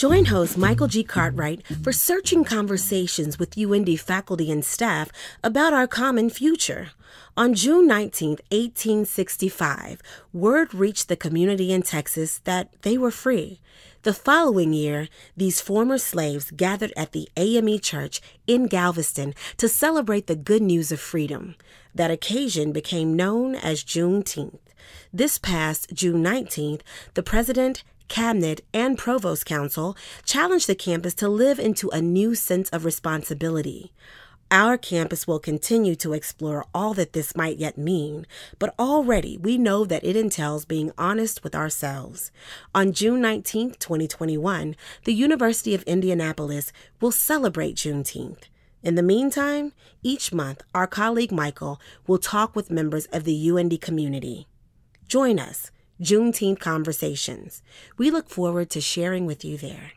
Join host Michael G. Cartwright for searching conversations with UIndy faculty and staff about our common future. On June 19, 1865, word reached the community in Texas that they were free. The following year, these former slaves gathered at the AME Church in Galveston to celebrate the good news of freedom. That occasion became known as Juneteenth. This past June 19th, the president, cabinet, and provost council challenged the campus to live into a new sense of responsibility. Our campus will continue to explore all that this might yet mean, but already we know that it entails being honest with ourselves. On June 19, 2021, the University of Indianapolis will celebrate Juneteenth. In the meantime, each month, our colleague Michael will talk with members of the UIndy community. Join us, Juneteenth Conversations. We look forward to sharing with you there.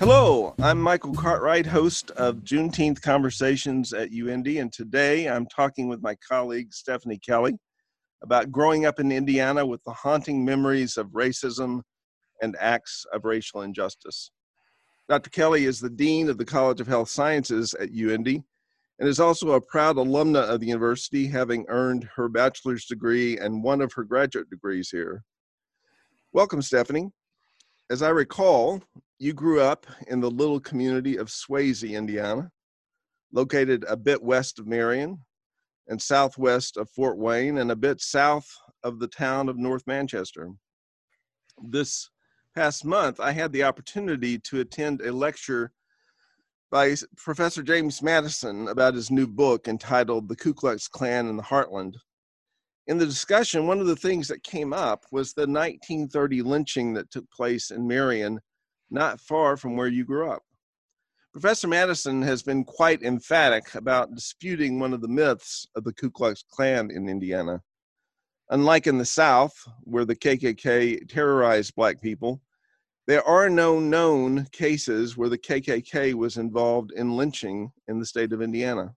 Hello, I'm Michael Cartwright, host of Juneteenth Conversations at UIndy, and today I'm talking with my colleague Stephanie Kelly about growing up in Indiana with the haunting memories of racism and acts of racial injustice. Dr. Kelly is the Dean of the College of Health Sciences at UIndy and is also a proud alumna of the university, having earned her bachelor's degree and one of her graduate degrees here. Welcome, Stephanie. As I recall, you grew up in the little community of Swayzee, Indiana, located a bit west of Marion and southwest of Fort Wayne and a bit south of the town of North Manchester. This past month, I had the opportunity to attend a lecture by Professor James Madison about his new book entitled The Ku Klux Klan in the Heartland. In the discussion, one of the things that came up was the 1930 lynching that took place in Marion not far from where you grew up. Professor Madison has been quite emphatic about disputing one of the myths of the Ku Klux Klan in Indiana. Unlike in the South, where the KKK terrorized black people, there are no known cases where the KKK was involved in lynching in the state of Indiana.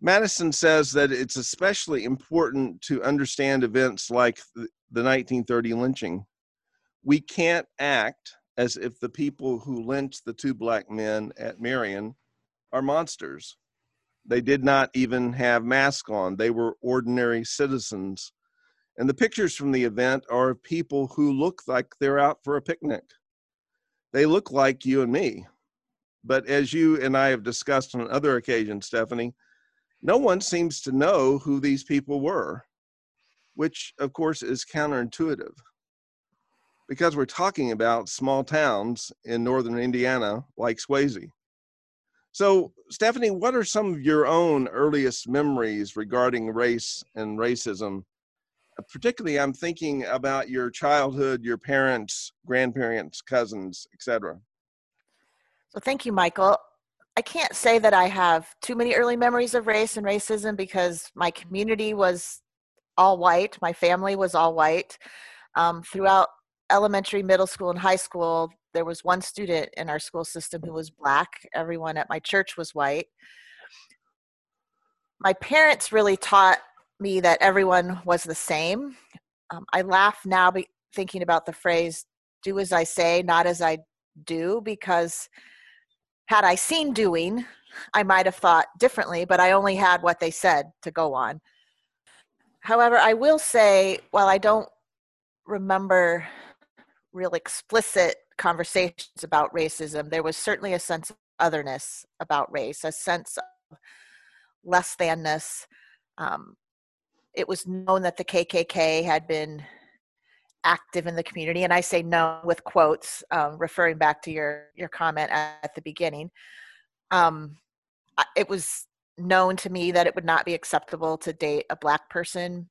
Madison says that it's especially important to understand events like the 1930 lynching. We can't act as if the people who lynched the two black men at Marion are monsters. They did not even have masks on, they were ordinary citizens. And the pictures from the event are of people who look like they're out for a picnic. They look like you and me. But as you and I have discussed on other occasions, Stephanie, no one seems to know who these people were, which of course is counterintuitive because we're talking about small towns in northern Indiana like Swayzee. So, Stephanie, what are some of your own earliest memories regarding race and racism? Particularly, I'm thinking about your childhood, your parents, grandparents, cousins, etc. So, thank you, Michael. I can't say that I have too many early memories of race and racism because my community was all white. My family was all white. Um, throughout elementary, middle school, and high school, there was one student in our school system who was black. Everyone at my church was white. My parents really taught me that everyone was the same. Um, I laugh now be, thinking about the phrase, do as I say, not as I do, because had I seen doing, I might have thought differently, but I only had what they said to go on. However, I will say, while I don't remember real explicit conversations about racism, there was certainly a sense of otherness about race, a sense of less thanness. Um, it was known that the KKK had been active in the community, and I say no with quotes, um, referring back to your your comment at, the beginning. Um, it was known to me that it would not be acceptable to date a black person.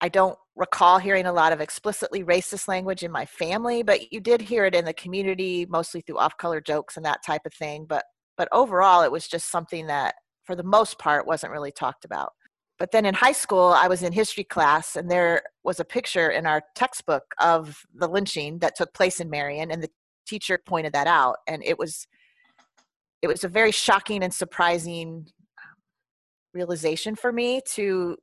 I don't recall hearing a lot of explicitly racist language in my family, but you did hear it in the community, mostly through off-color jokes and that type of thing. But but overall, it was just something that, for the most part, wasn't really talked about. But then in high school, I was in history class, and there was a picture in our textbook of the lynching that took place in Marion, and the teacher pointed that out, and it was it was a very shocking and surprising um, realization for me to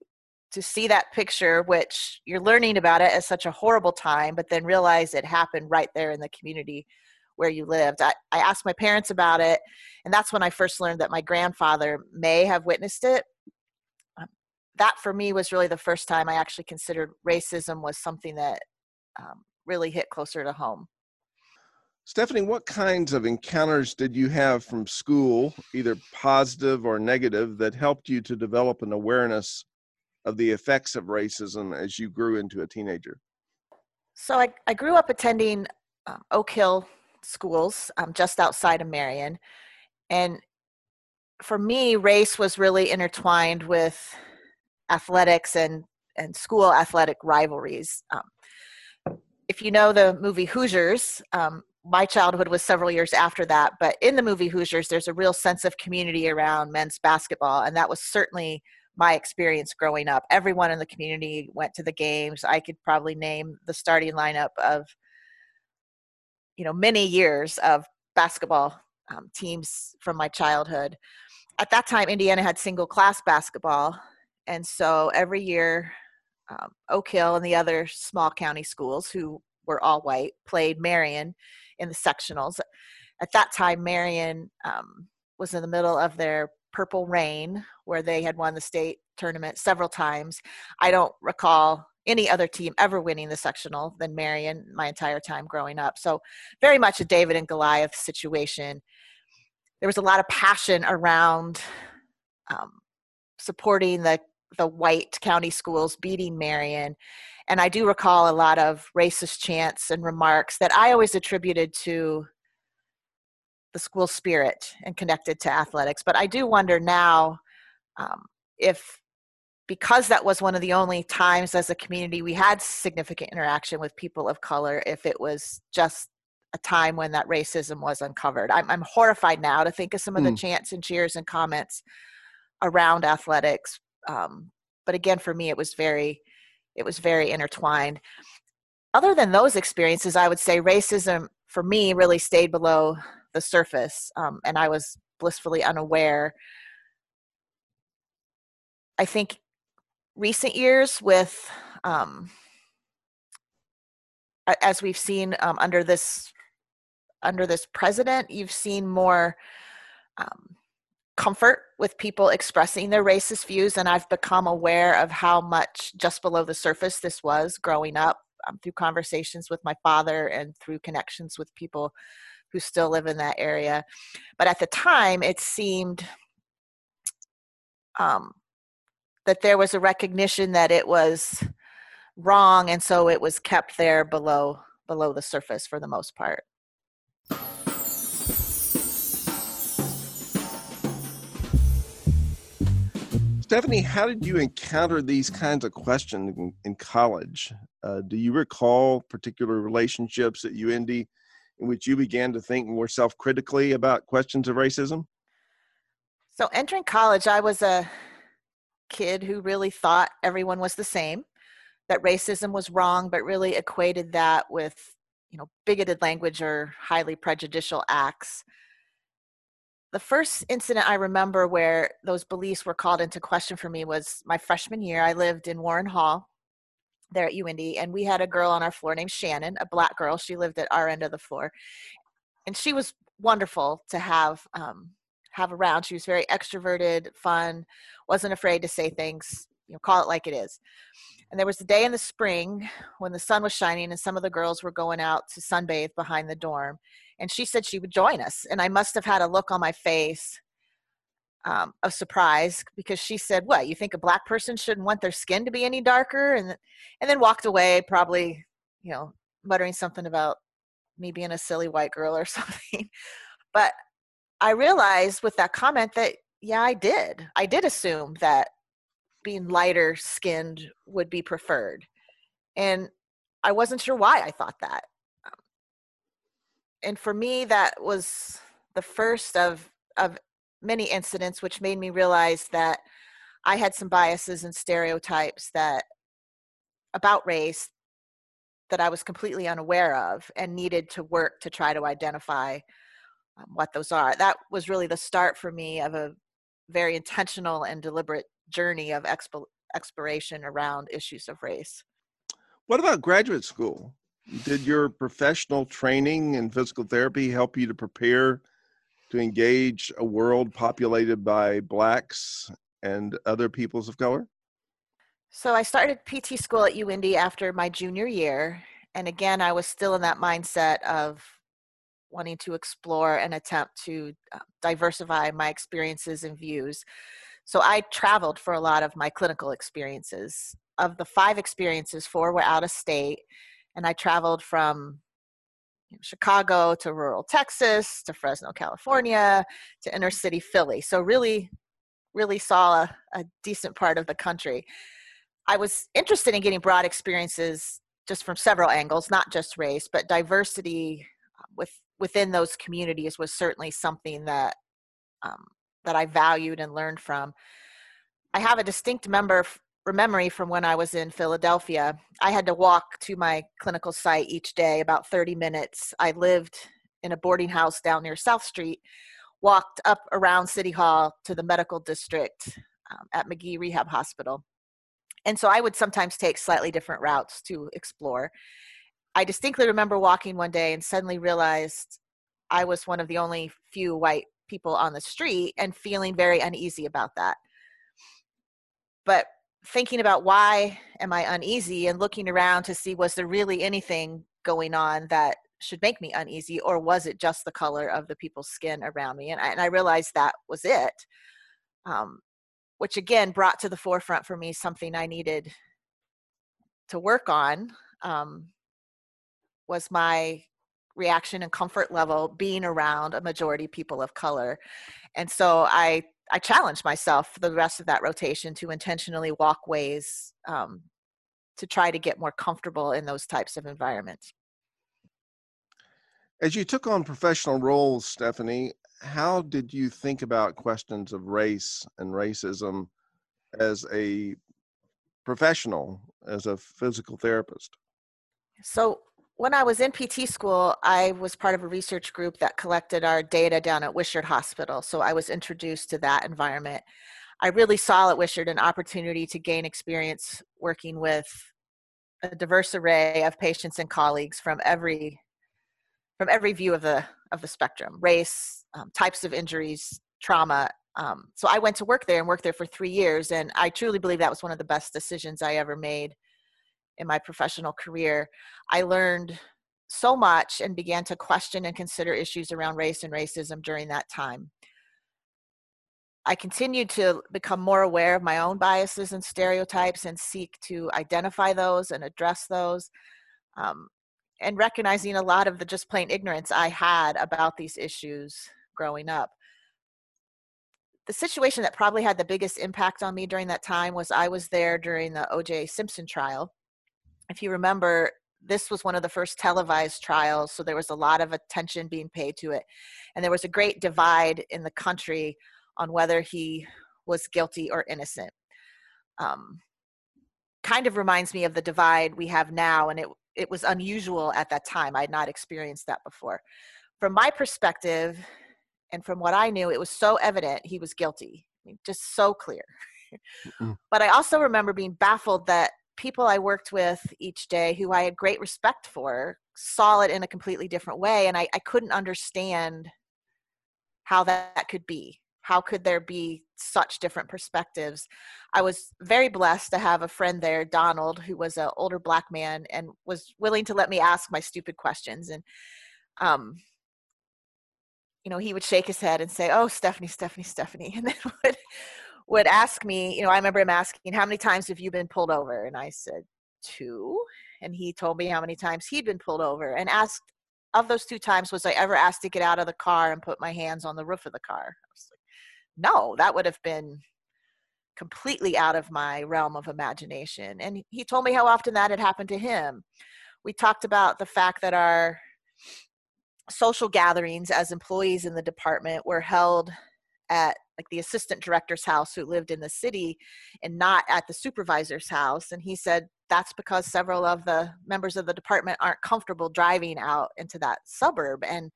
to see that picture, which you're learning about it at such a horrible time, but then realize it happened right there in the community where you lived. I, I asked my parents about it, and that's when I first learned that my grandfather may have witnessed it. That for me was really the first time I actually considered racism was something that um, really hit closer to home. Stephanie, what kinds of encounters did you have from school, either positive or negative, that helped you to develop an awareness of the effects of racism as you grew into a teenager? So I, I grew up attending um, Oak Hill schools um, just outside of Marion. And for me, race was really intertwined with athletics and, and school athletic rivalries. Um, if you know the movie Hoosiers, um, my childhood was several years after that, but in the movie Hoosiers, there's a real sense of community around men's basketball, and that was certainly my experience growing up. Everyone in the community went to the games. I could probably name the starting lineup of you know many years of basketball um, teams from my childhood at that time indiana had single class basketball and so every year um, oak hill and the other small county schools who were all white played marion in the sectionals at that time marion um, was in the middle of their purple rain where they had won the state tournament several times i don't recall any other team ever winning the sectional than Marion my entire time growing up. So very much a David and Goliath situation. There was a lot of passion around um, supporting the the white county schools beating Marion. And I do recall a lot of racist chants and remarks that I always attributed to the school spirit and connected to athletics. But I do wonder now um, if because that was one of the only times as a community we had significant interaction with people of color if it was just a time when that racism was uncovered i'm, I'm horrified now to think of some of the hmm. chants and cheers and comments around athletics um, but again for me it was very it was very intertwined. Other than those experiences i would say racism for me really stayed below the surface um, and i was blissfully unaware. I think recent years with um, as we've seen um, under this under this president you've seen more um, comfort with people expressing their racist views and i've become aware of how much just below the surface this was growing up um, through conversations with my father and through connections with people who still live in that area. But at the time it seemed um, that there was a recognition that it was wrong and so it was kept there below below the surface for the most part Stephanie, how did you encounter these kinds of questions in, in college? Uh, do you recall particular relationships at UIndy in which you began to think more self critically about questions of racism? So, entering college, I was a kid who really thought everyone was the same, that racism was wrong, but really equated that with, you know, bigoted language or highly prejudicial acts. The first incident I remember where those beliefs were called into question for me was my freshman year. I lived in Warren Hall there at UIndy, and we had a girl on our floor named Shannon, a black girl. She lived at our end of the floor, and she was wonderful to have um, have around. She was very extroverted, fun, wasn't afraid to say things, you know, call it like it is. And there was a day in the spring when the sun was shining and some of the girls were going out to sunbathe behind the dorm. And she said she would join us. And I must have had a look on my face um, of surprise because she said, "What you think a black person shouldn't want their skin to be any darker?" And and then walked away, probably you know muttering something about me being a silly white girl or something. But I realized with that comment that, yeah, I did. I did assume that being lighter skinned would be preferred. And I wasn't sure why I thought that. And for me, that was the first of, of many incidents which made me realize that I had some biases and stereotypes that about race that I was completely unaware of and needed to work to try to identify um, what those are. That was really the start for me of a very intentional and deliberate journey of expo- exploration around issues of race. What about graduate school? Did your professional training in physical therapy help you to prepare to engage a world populated by blacks and other peoples of color? So I started PT school at UIndy after my junior year. And again, I was still in that mindset of wanting to explore and attempt to uh, diversify my experiences and views. So I traveled for a lot of my clinical experiences. Of the five experiences, four were out of state. And I traveled from Chicago to rural Texas to Fresno, California to inner city Philly. So really, really saw a, a decent part of the country. I was interested in getting broad experiences just from several angles, not just race, but diversity uh, with within those communities was certainly something that um, that I valued and learned from. I have a distinct member memory from when I was in Philadelphia. I had to walk to my clinical site each day about 30 minutes. I lived in a boarding house down near South Street, walked up around City Hall to the medical district um, at Magee Rehab Hospital. And so I would sometimes take slightly different routes to explore. I distinctly remember walking one day and suddenly realized I was one of the only few white people on the street and feeling very uneasy about that. But thinking about why am I uneasy and looking around to see was there really anything going on that should make me uneasy or was it just the color of the people's skin around me and I, and I realized that was it um, which again brought to the forefront for me something I needed to work on um, was my reaction and comfort level being around a majority people of color and so I I challenged myself for the rest of that rotation to intentionally walk ways um, to try to get more comfortable in those types of environments. As you took on professional roles, Stephanie, how did you think about questions of race and racism as a professional, as a physical therapist? So, when I was in PT school, I was part of a research group that collected our data down at Wishard Hospital. So I was introduced to that environment. I really saw at Wishard an opportunity to gain experience working with a diverse array of patients and colleagues from every from every view of the of the spectrum race um, types of injuries trauma um, so i went to work there and worked there for three years and i truly believe that was one of the best decisions i ever made in my professional career, I learned so much and began to question and consider issues around race and racism during that time. I continued to become more aware of my own biases and stereotypes and seek to identify those and address those. Um, and recognizing a lot of the just plain ignorance I had about these issues growing up. The situation that probably had the biggest impact on me during that time was I was there during the OJ Simpson trial if you remember, this was one of the first televised trials, so there was a lot of attention being paid to it. And there was a great divide in the country on whether he was guilty or innocent. Um, kind of reminds me of the divide we have now, and it, it was unusual at that time. I had not experienced that before. From my perspective, and from what I knew, it was so evident he was guilty. I mean, just so clear. but I also remember being baffled that people I worked with each day who I had great respect for saw it in a completely different way. And I, I couldn't understand how that, that could be. How could there be such different perspectives? I was very blessed to have a friend there, Donald, who was an older black man and was willing to let me ask my stupid questions. And, um, you know, he would shake his head and say, "Oh, Stephanie, Stephanie, Stephanie," and then would would ask me, you know, I remember him asking, How many times have you been pulled over? And I said, Two. And he told me how many times he'd been pulled over and asked, Of those two times, was I ever asked to get out of the car and put my hands on the roof of the car? I was like, No, that would have been completely out of my realm of imagination. And he told me how often that had happened to him. We talked about the fact that our social gatherings as employees in the department were held at like the assistant director's house who lived in the city and not at the supervisor's house and he said that's because several of the members of the department aren't comfortable driving out into that suburb and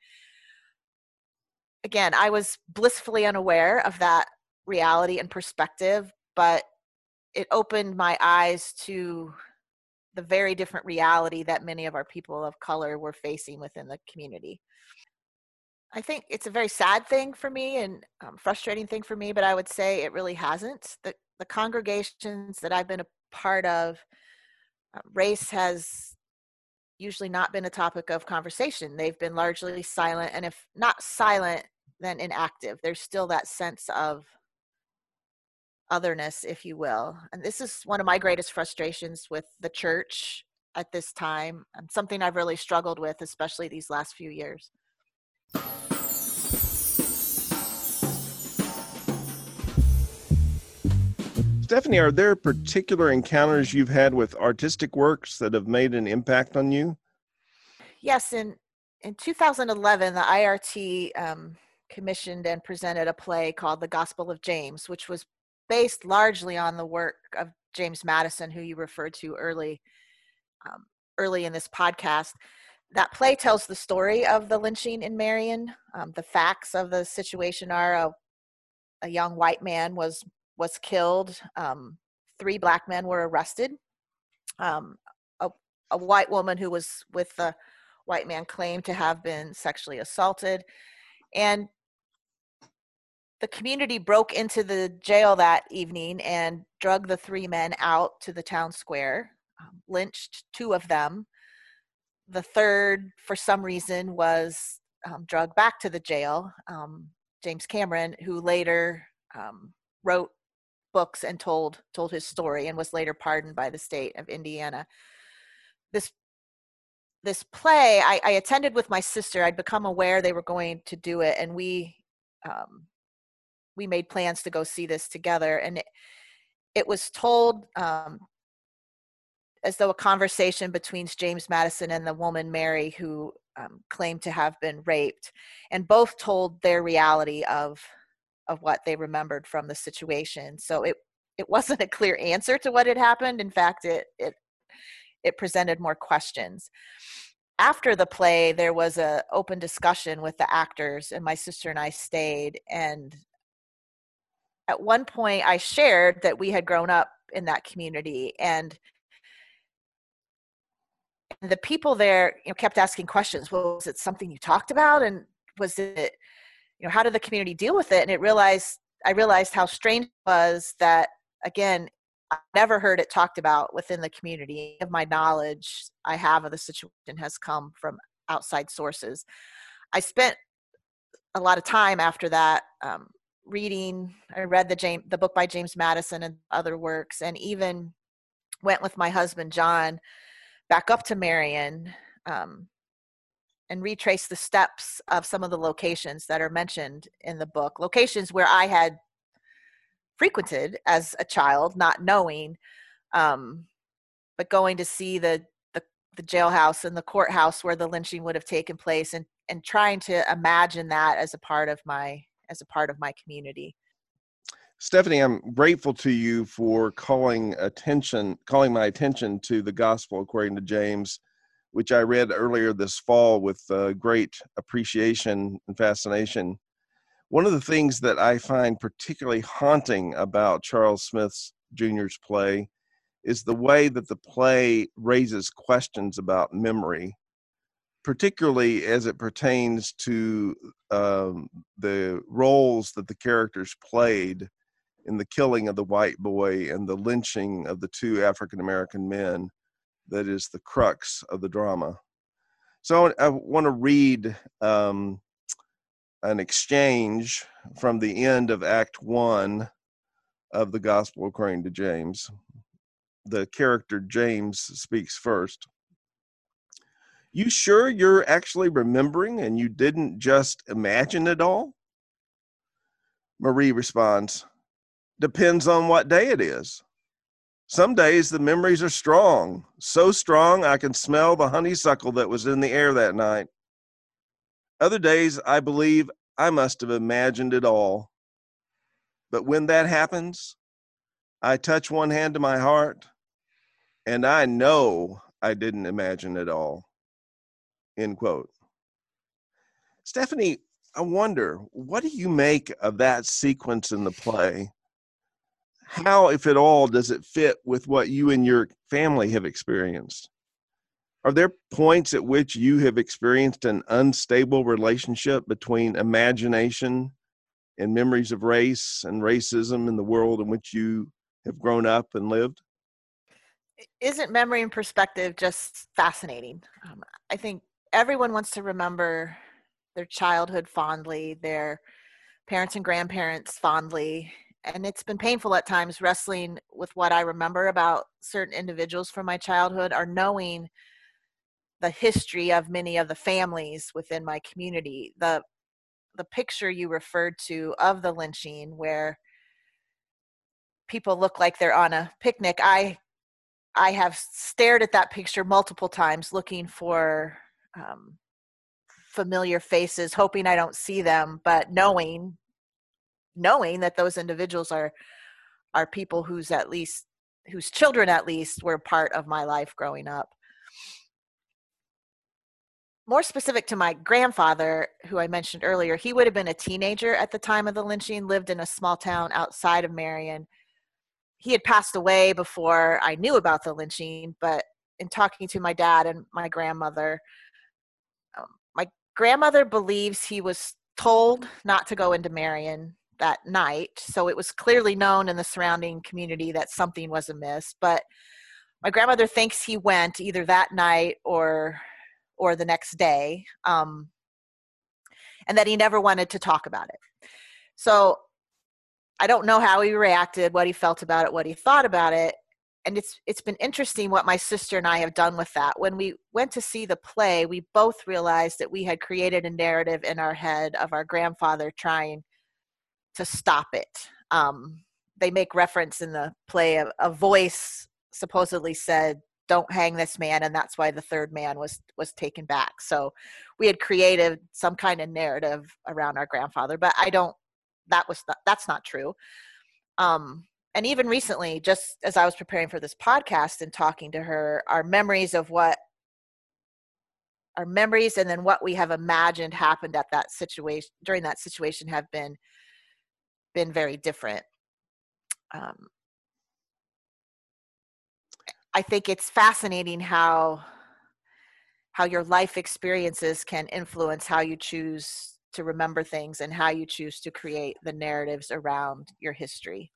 again i was blissfully unaware of that reality and perspective but it opened my eyes to the very different reality that many of our people of color were facing within the community. I think it's a very sad thing for me and um, frustrating thing for me, but I would say it really hasn't. The, the congregations that I've been a part of, uh, race has usually not been a topic of conversation. They've been largely silent, and if not silent, then inactive. There's still that sense of otherness, if you will. And this is one of my greatest frustrations with the church at this time, and something I've really struggled with, especially these last few years. Stephanie, are there particular encounters you've had with artistic works that have made an impact on you? Yes, in in 2011, the IRT um, commissioned and presented a play called The Gospel of James, which was based largely on the work of James Madison, who you referred to early um, early in this podcast. That play tells the story of the lynching in Marion. Um, the facts of the situation are a, a young white man was was killed. Um, three black men were arrested. Um, a, a white woman who was with the white man claimed to have been sexually assaulted. And the community broke into the jail that evening and drug the three men out to the town square, um, lynched two of them. The third, for some reason, was um, drugged back to the jail. Um, James Cameron, who later um, wrote books and told told his story and was later pardoned by the state of Indiana. This this play I, I attended with my sister. I'd become aware they were going to do it, and we um, we made plans to go see this together. And it, it was told um, as though a conversation between James Madison and the woman Mary who um, claimed to have been raped, and both told their reality of of what they remembered from the situation. So it it wasn't a clear answer to what had happened. In fact, it it it presented more questions. After the play, there was a open discussion with the actors, and my sister and I stayed. And at one point, I shared that we had grown up in that community, and the people there you know, kept asking questions. Well, was it something you talked about, and was it you know how did the community deal with it? And it realized i realized how strange it was that again i never heard it talked about within the community. Of my knowledge i have of the situation has come from outside sources. I spent a lot of time after that um, reading i read the james the book by james madison and other works and even went with my husband john back up to marion um, and retrace the steps of some of the locations that are mentioned in the book locations where i had frequented as a child not knowing um, but going to see the, the the jailhouse and the courthouse where the lynching would have taken place and and trying to imagine that as a part of my as a part of my community Stephanie, I'm grateful to you for calling attention, calling my attention to the gospel according to James which I read earlier this fall with uh, great appreciation and fascination. One of the things that I find particularly haunting about Charles Smith's Jr.'s play is the way that the play raises questions about memory, particularly as it pertains to um, the roles that the characters played in the killing of the white boy and the lynching of the two African American men that is the crux of the drama. So I want to read um, an exchange from the end of Act One of the Gospel according to James. The character James speaks first. You sure you're actually remembering and you didn't just imagine it all? Marie responds, Depends on what day it is. Some days the memories are strong, so strong I can smell the honeysuckle that was in the air that night. Other days I believe I must have imagined it all. But when that happens, I touch one hand to my heart and I know I didn't imagine it all. End quote. Stephanie, I wonder, what do you make of that sequence in the play? How, if at all, does it fit with what you and your family have experienced? Are there points at which you have experienced an unstable relationship between imagination and memories of race and racism in the world in which you have grown up and lived? Isn't memory and perspective just fascinating? Um, I think everyone wants to remember their childhood fondly, their parents and grandparents fondly. And it's been painful at times wrestling with what I remember about certain individuals from my childhood or knowing the history of many of the families within my community. The the picture you referred to of the lynching where people look like they're on a picnic. I I have stared at that picture multiple times looking for um, familiar faces, hoping I don't see them, but knowing knowing that those individuals are are people whose at least whose children at least were part of my life growing up. More specific to my grandfather, who I mentioned earlier, he would have been a teenager at the time of the lynching, lived in a small town outside of Marion. He had passed away before I knew about the lynching, but in talking to my dad and my grandmother, um, my grandmother believes he was told not to go into Marion that night, so it was clearly known in the surrounding community that something was amiss. But my grandmother thinks he went either that night or or the next day, um, and that he never wanted to talk about it. So I don't know how he reacted, what he felt about it, what he thought about it and it's it's been interesting what my sister and I have done with that. When we went to see the play, we both realized that we had created a narrative in our head of our grandfather trying to stop it. Um, they make reference in the play a, a voice supposedly said don't hang this man and that's why the third man was was taken back so we had created some kind of narrative around our grandfather but i don't that was that's not true um and even recently just as i was preparing for this podcast and talking to her our memories of what our memories and then what we have imagined happened at that situation during that situation have been been very different um, i think it's fascinating how how your life experiences can influence how you choose to remember things and how you choose to create the narratives around your history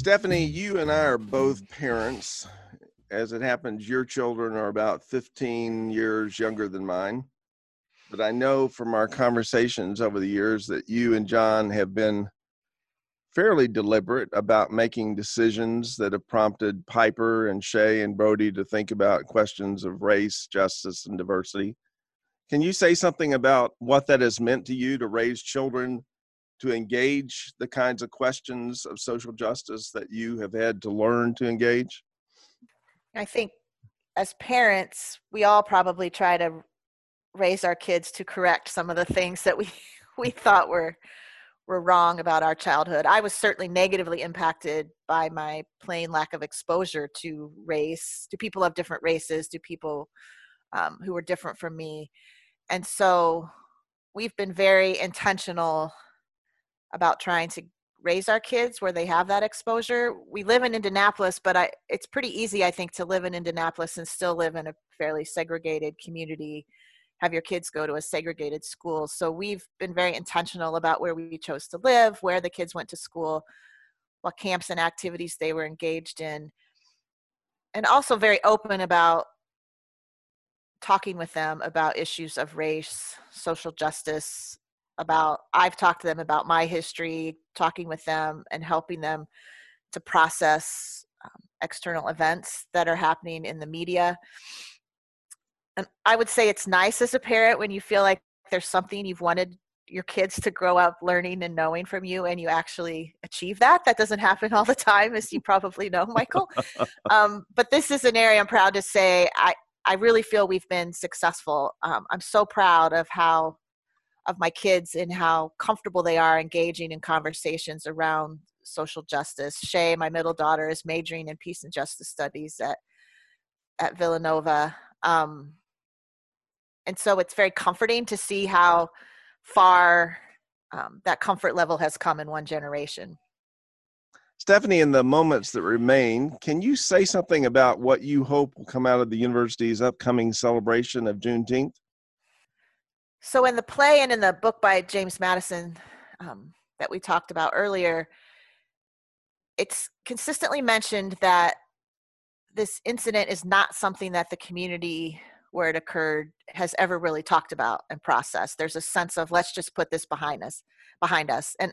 Stephanie, you and I are both parents. As it happens, your children are about 15 years younger than mine. But I know from our conversations over the years that you and John have been fairly deliberate about making decisions that have prompted Piper and Shay and Brody to think about questions of race, justice, and diversity. Can you say something about what that has meant to you to raise children to engage the kinds of questions of social justice that you have had to learn to engage? I think as parents, we all probably try to raise our kids to correct some of the things that we we thought were were wrong about our childhood. I was certainly negatively impacted by my plain lack of exposure to race, to people of different races, to people um, who were different from me, and so we've been very intentional about trying to raise our kids where they have that exposure. We live in Indianapolis, but I, it's pretty easy, I think, to live in Indianapolis and still live in a fairly segregated community, have your kids go to a segregated school. So we've been very intentional about where we chose to live, where the kids went to school, what camps and activities they were engaged in, and also very open about talking with them about issues of race, social justice, about i've talked to them about my history talking with them and helping them to process um, external events that are happening in the media. And i would say it's nice as a parent when you feel like there's something you've wanted your kids to grow up learning and knowing from you and you actually achieve that. That doesn't happen all the time as you probably know michael. Um, but this is an area i'm proud to say i i really feel we've been successful. Um, i'm so proud of how of my kids and how comfortable they are engaging in conversations around social justice. Shay, my middle daughter, is majoring in peace and justice studies at at Villanova. Um, and so it's very comforting to see how far um, that comfort level has come in one generation. Stephanie, in the moments that remain, can you say something about what you hope will come out of the university's upcoming celebration of Juneteenth? So, in the play and in the book by James Madison um, that we talked about earlier, it's consistently mentioned that this incident is not something that the community where it occurred has ever really talked about and processed. There's a sense of let's just put this behind us, behind us. And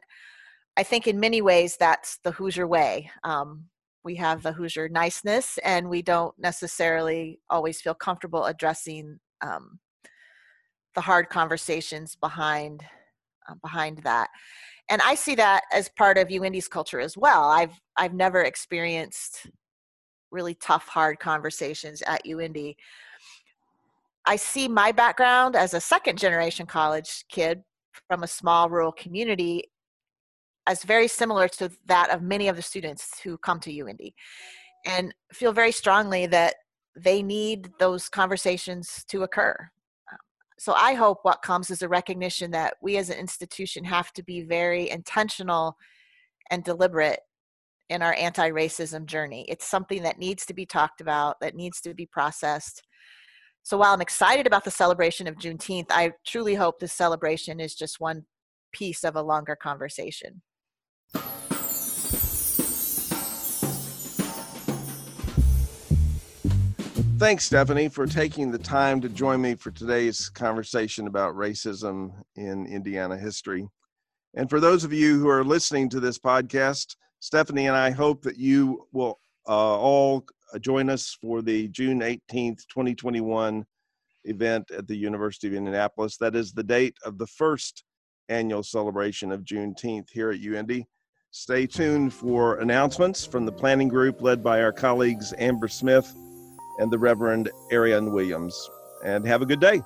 I think in many ways that's the Hoosier way. Um, we have the Hoosier niceness, and we don't necessarily always feel comfortable addressing um, the hard conversations behind uh, behind that. And I see that as part of UIndy's culture as well. I've I've never experienced really tough, hard conversations at UIndy. I see my background as a second generation college kid from a small rural community as very similar to that of many of the students who come to UIndy and feel very strongly that they need those conversations to occur. So I hope what comes is a recognition that we as an institution have to be very intentional and deliberate in our anti racism journey. It's something that needs to be talked about, that needs to be processed. So while I'm excited about the celebration of Juneteenth, I truly hope this celebration is just one piece of a longer conversation. Thanks, Stephanie, for taking the time to join me for today's conversation about racism in Indiana history. And for those of you who are listening to this podcast, Stephanie and I hope that you will uh, all join us for the June 18th, 2021 event at the University of Indianapolis. That is the date of the first annual celebration of Juneteenth here at UIndy. Stay tuned for announcements from the planning group led by our colleagues Amber Smith and the Reverend Arian Williams. And have a good day.